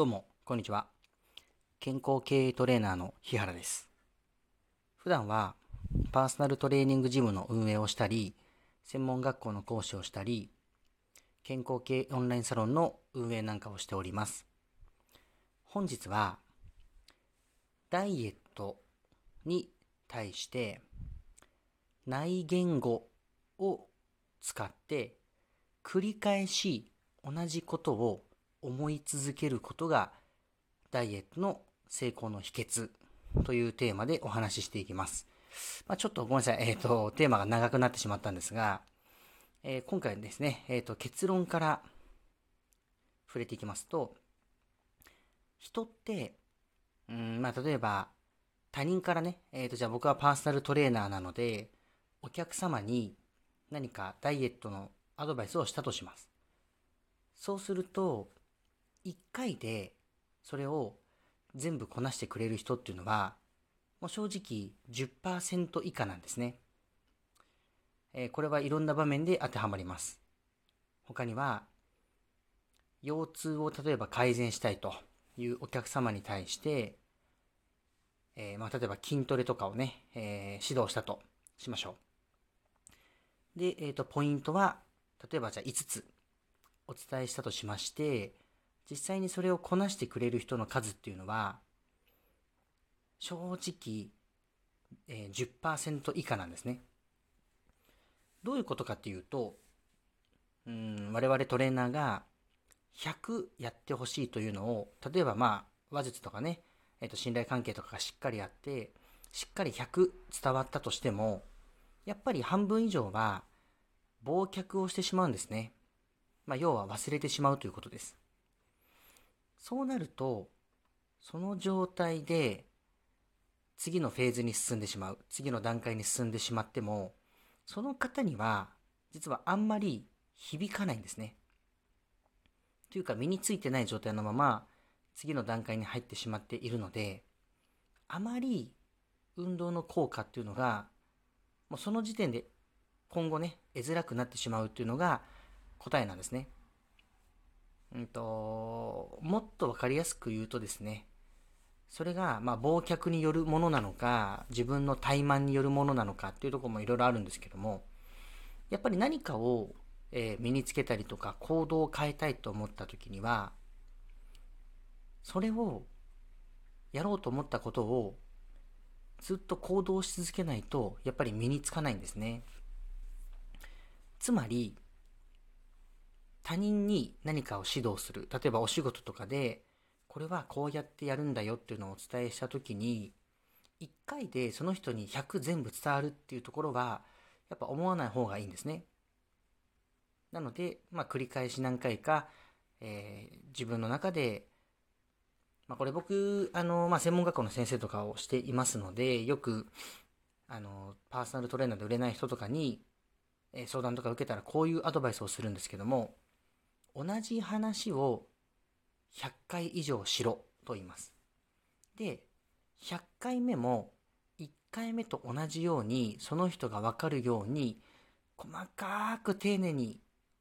どうも、こんにちは。健康経営トレーナーの日原です。普段は、パーソナルトレーニングジムの運営をしたり、専門学校の講師をしたり、健康系オンラインサロンの運営なんかをしております。本日は、ダイエットに対して、内言語を使って、繰り返し同じことを思い続けることがダイエットの成功の秘訣というテーマでお話ししていきます。まあ、ちょっとごめんなさい、えっ、と、テーマが長くなってしまったんですが、えー今回ですね、えっ、と、結論から触れていきますと、人って、うん、まあ、例えば、他人からね、えっ、と、じゃあ僕はパーソナルトレーナーなので、お客様に何かダイエットのアドバイスをしたとします。そうすると、1回でそれを全部こなしてくれる人っていうのは、もう正直10%以下なんですね。えーこれはいろんな場面で当てはまります。他には、腰痛を例えば改善したいというお客様に対して、えーまあ、例えば筋トレとかをね、えー指導したとしましょう。で、えっ、と、ポイントは、例えばじゃあ5つお伝えしたとしまして、実際にそれをこなしてくれる人の数っていうのは、正直、えー10%以下なんですね。どういうことかっていうと、うん、我々トレーナーが100やってほしいというのを、例えばまあ、話術とかね、えっ、と、信頼関係とかがしっかりあって、しっかり100伝わったとしても、やっぱり半分以上は、忘却をしてしまうんですね。まあ、要は忘れてしまうということです。そうなると、その状態で、次のフェーズに進んでしまう、次の段階に進んでしまっても、その方には、実はあんまり響かないんですね。というか、身についてない状態のまま、次の段階に入ってしまっているので、あまり運動の効果っていうのが、もうその時点で今後ね、得づらくなってしまうっていうのが答えなんですね。うんと、もっとわかりやすく言うとですね、それが、まあ、忘却によるものなのか、自分の怠慢によるものなのかっていうところもいろいろあるんですけども、やっぱり何かを、えー身につけたりとか行動を変えたいと思った時には、それをやろうと思ったことをずっと行動し続けないと、やっぱり身につかないんですね。つまり、他人に何かを指導する。例えばお仕事とかで、これはこうやってやるんだよっていうのをお伝えしたときに、1回でその人に100全部伝わるっていうところは、やっぱ思わない方がいいんですね。なので、まあ、繰り返し何回か、えー自分の中で、まあ、これ僕、あの、まあ、専門学校の先生とかをしていますので、よく、あの、パーソナルトレーナーで売れない人とかに、えー相談とか受けたらこういうアドバイスをするんですけども、同じ話を100回以上しろと言います。で、100回目も1回目と同じようにその人がわかるように細かく丁寧に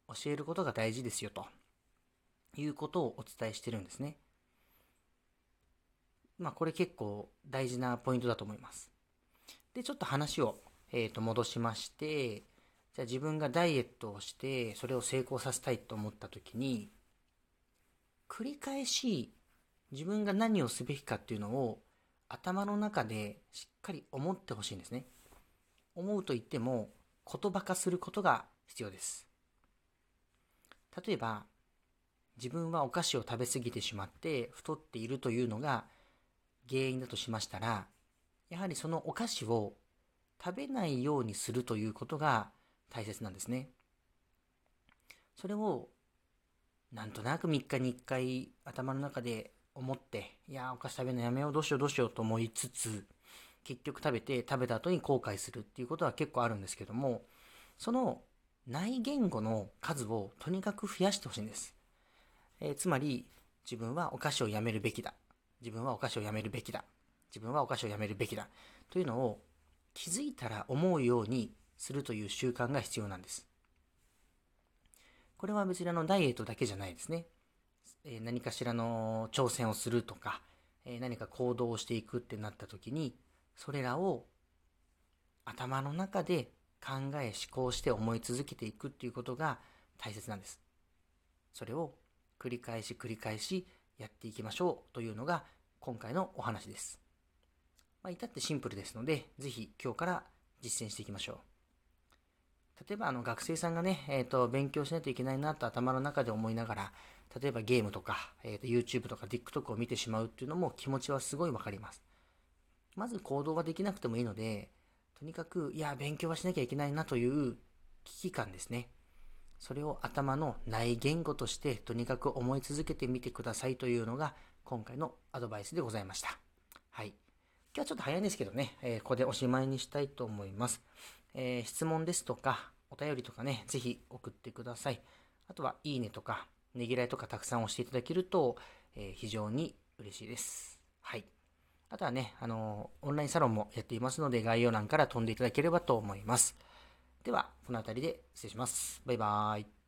教えることが大事ですよということをお伝えしてるんですね。まあこれ結構大事なポイントだと思います。で、ちょっと話を、えーと戻しまして、じゃあ自分がダイエットをしてそれを成功させたいと思った時に繰り返し自分が何をすべきかっていうのを頭の中でしっかり思ってほしいんですね。思うと言っても言葉化することが必要です。例えば自分はお菓子を食べ過ぎてしまって太っているというのが原因だとしましたらやはりそのお菓子を食べないようにするということが大切なんですね。それをなんとなく3日に1回頭の中で思って、いや、お菓子食べるのやめよう、どうしよう、どうしようと思いつつ、結局食べて、食べた後に後悔するっていうことは結構あるんですけども、その内言語の数をとにかく増やしてほしいんです。えーつまり、自分はお菓子をやめるべきだ。自分はお菓子をやめるべきだ。自分はお菓子をやめるべきだ。というのを気づいたら思うようにするという習慣が必要なんです。これは別にあのダイエットだけじゃないですね。え何かしらの挑戦をするとか、え何か行動をしていくってなった時に、それらを頭の中で考え思考して思い続けていくっていうことが大切なんです。それを繰り返し繰り返しやっていきましょうというのが今回のお話です。まあ、至ってシンプルですので、ぜひ今日から実践していきましょう。例えばあの学生さんがね、えっ、ー、と、勉強しないといけないなと頭の中で思いながら、例えばゲームとか、えっ、ー、と、YouTube とか TikTok を見てしまうっていうのも気持ちはすごいわかります。まず行動はできなくてもいいので、とにかく、いや、勉強はしなきゃいけないなという危機感ですね。それを頭の内言語としてとにかく思い続けてみてくださいというのが今回のアドバイスでございました。今日はちょっと早いんですけどね、えー、ここでおしまいにしたいと思います。えー、質問ですとか、お便りとかね、ぜひ送ってください。あとは、いいねとか、ねぎらいとかたくさん押していただけると、えー、非常に嬉しいです。はい。あとはね、あのオンラインサロンもやっていますので、概要欄から飛んでいただければと思います。では、この辺りで失礼します。バイバーイ。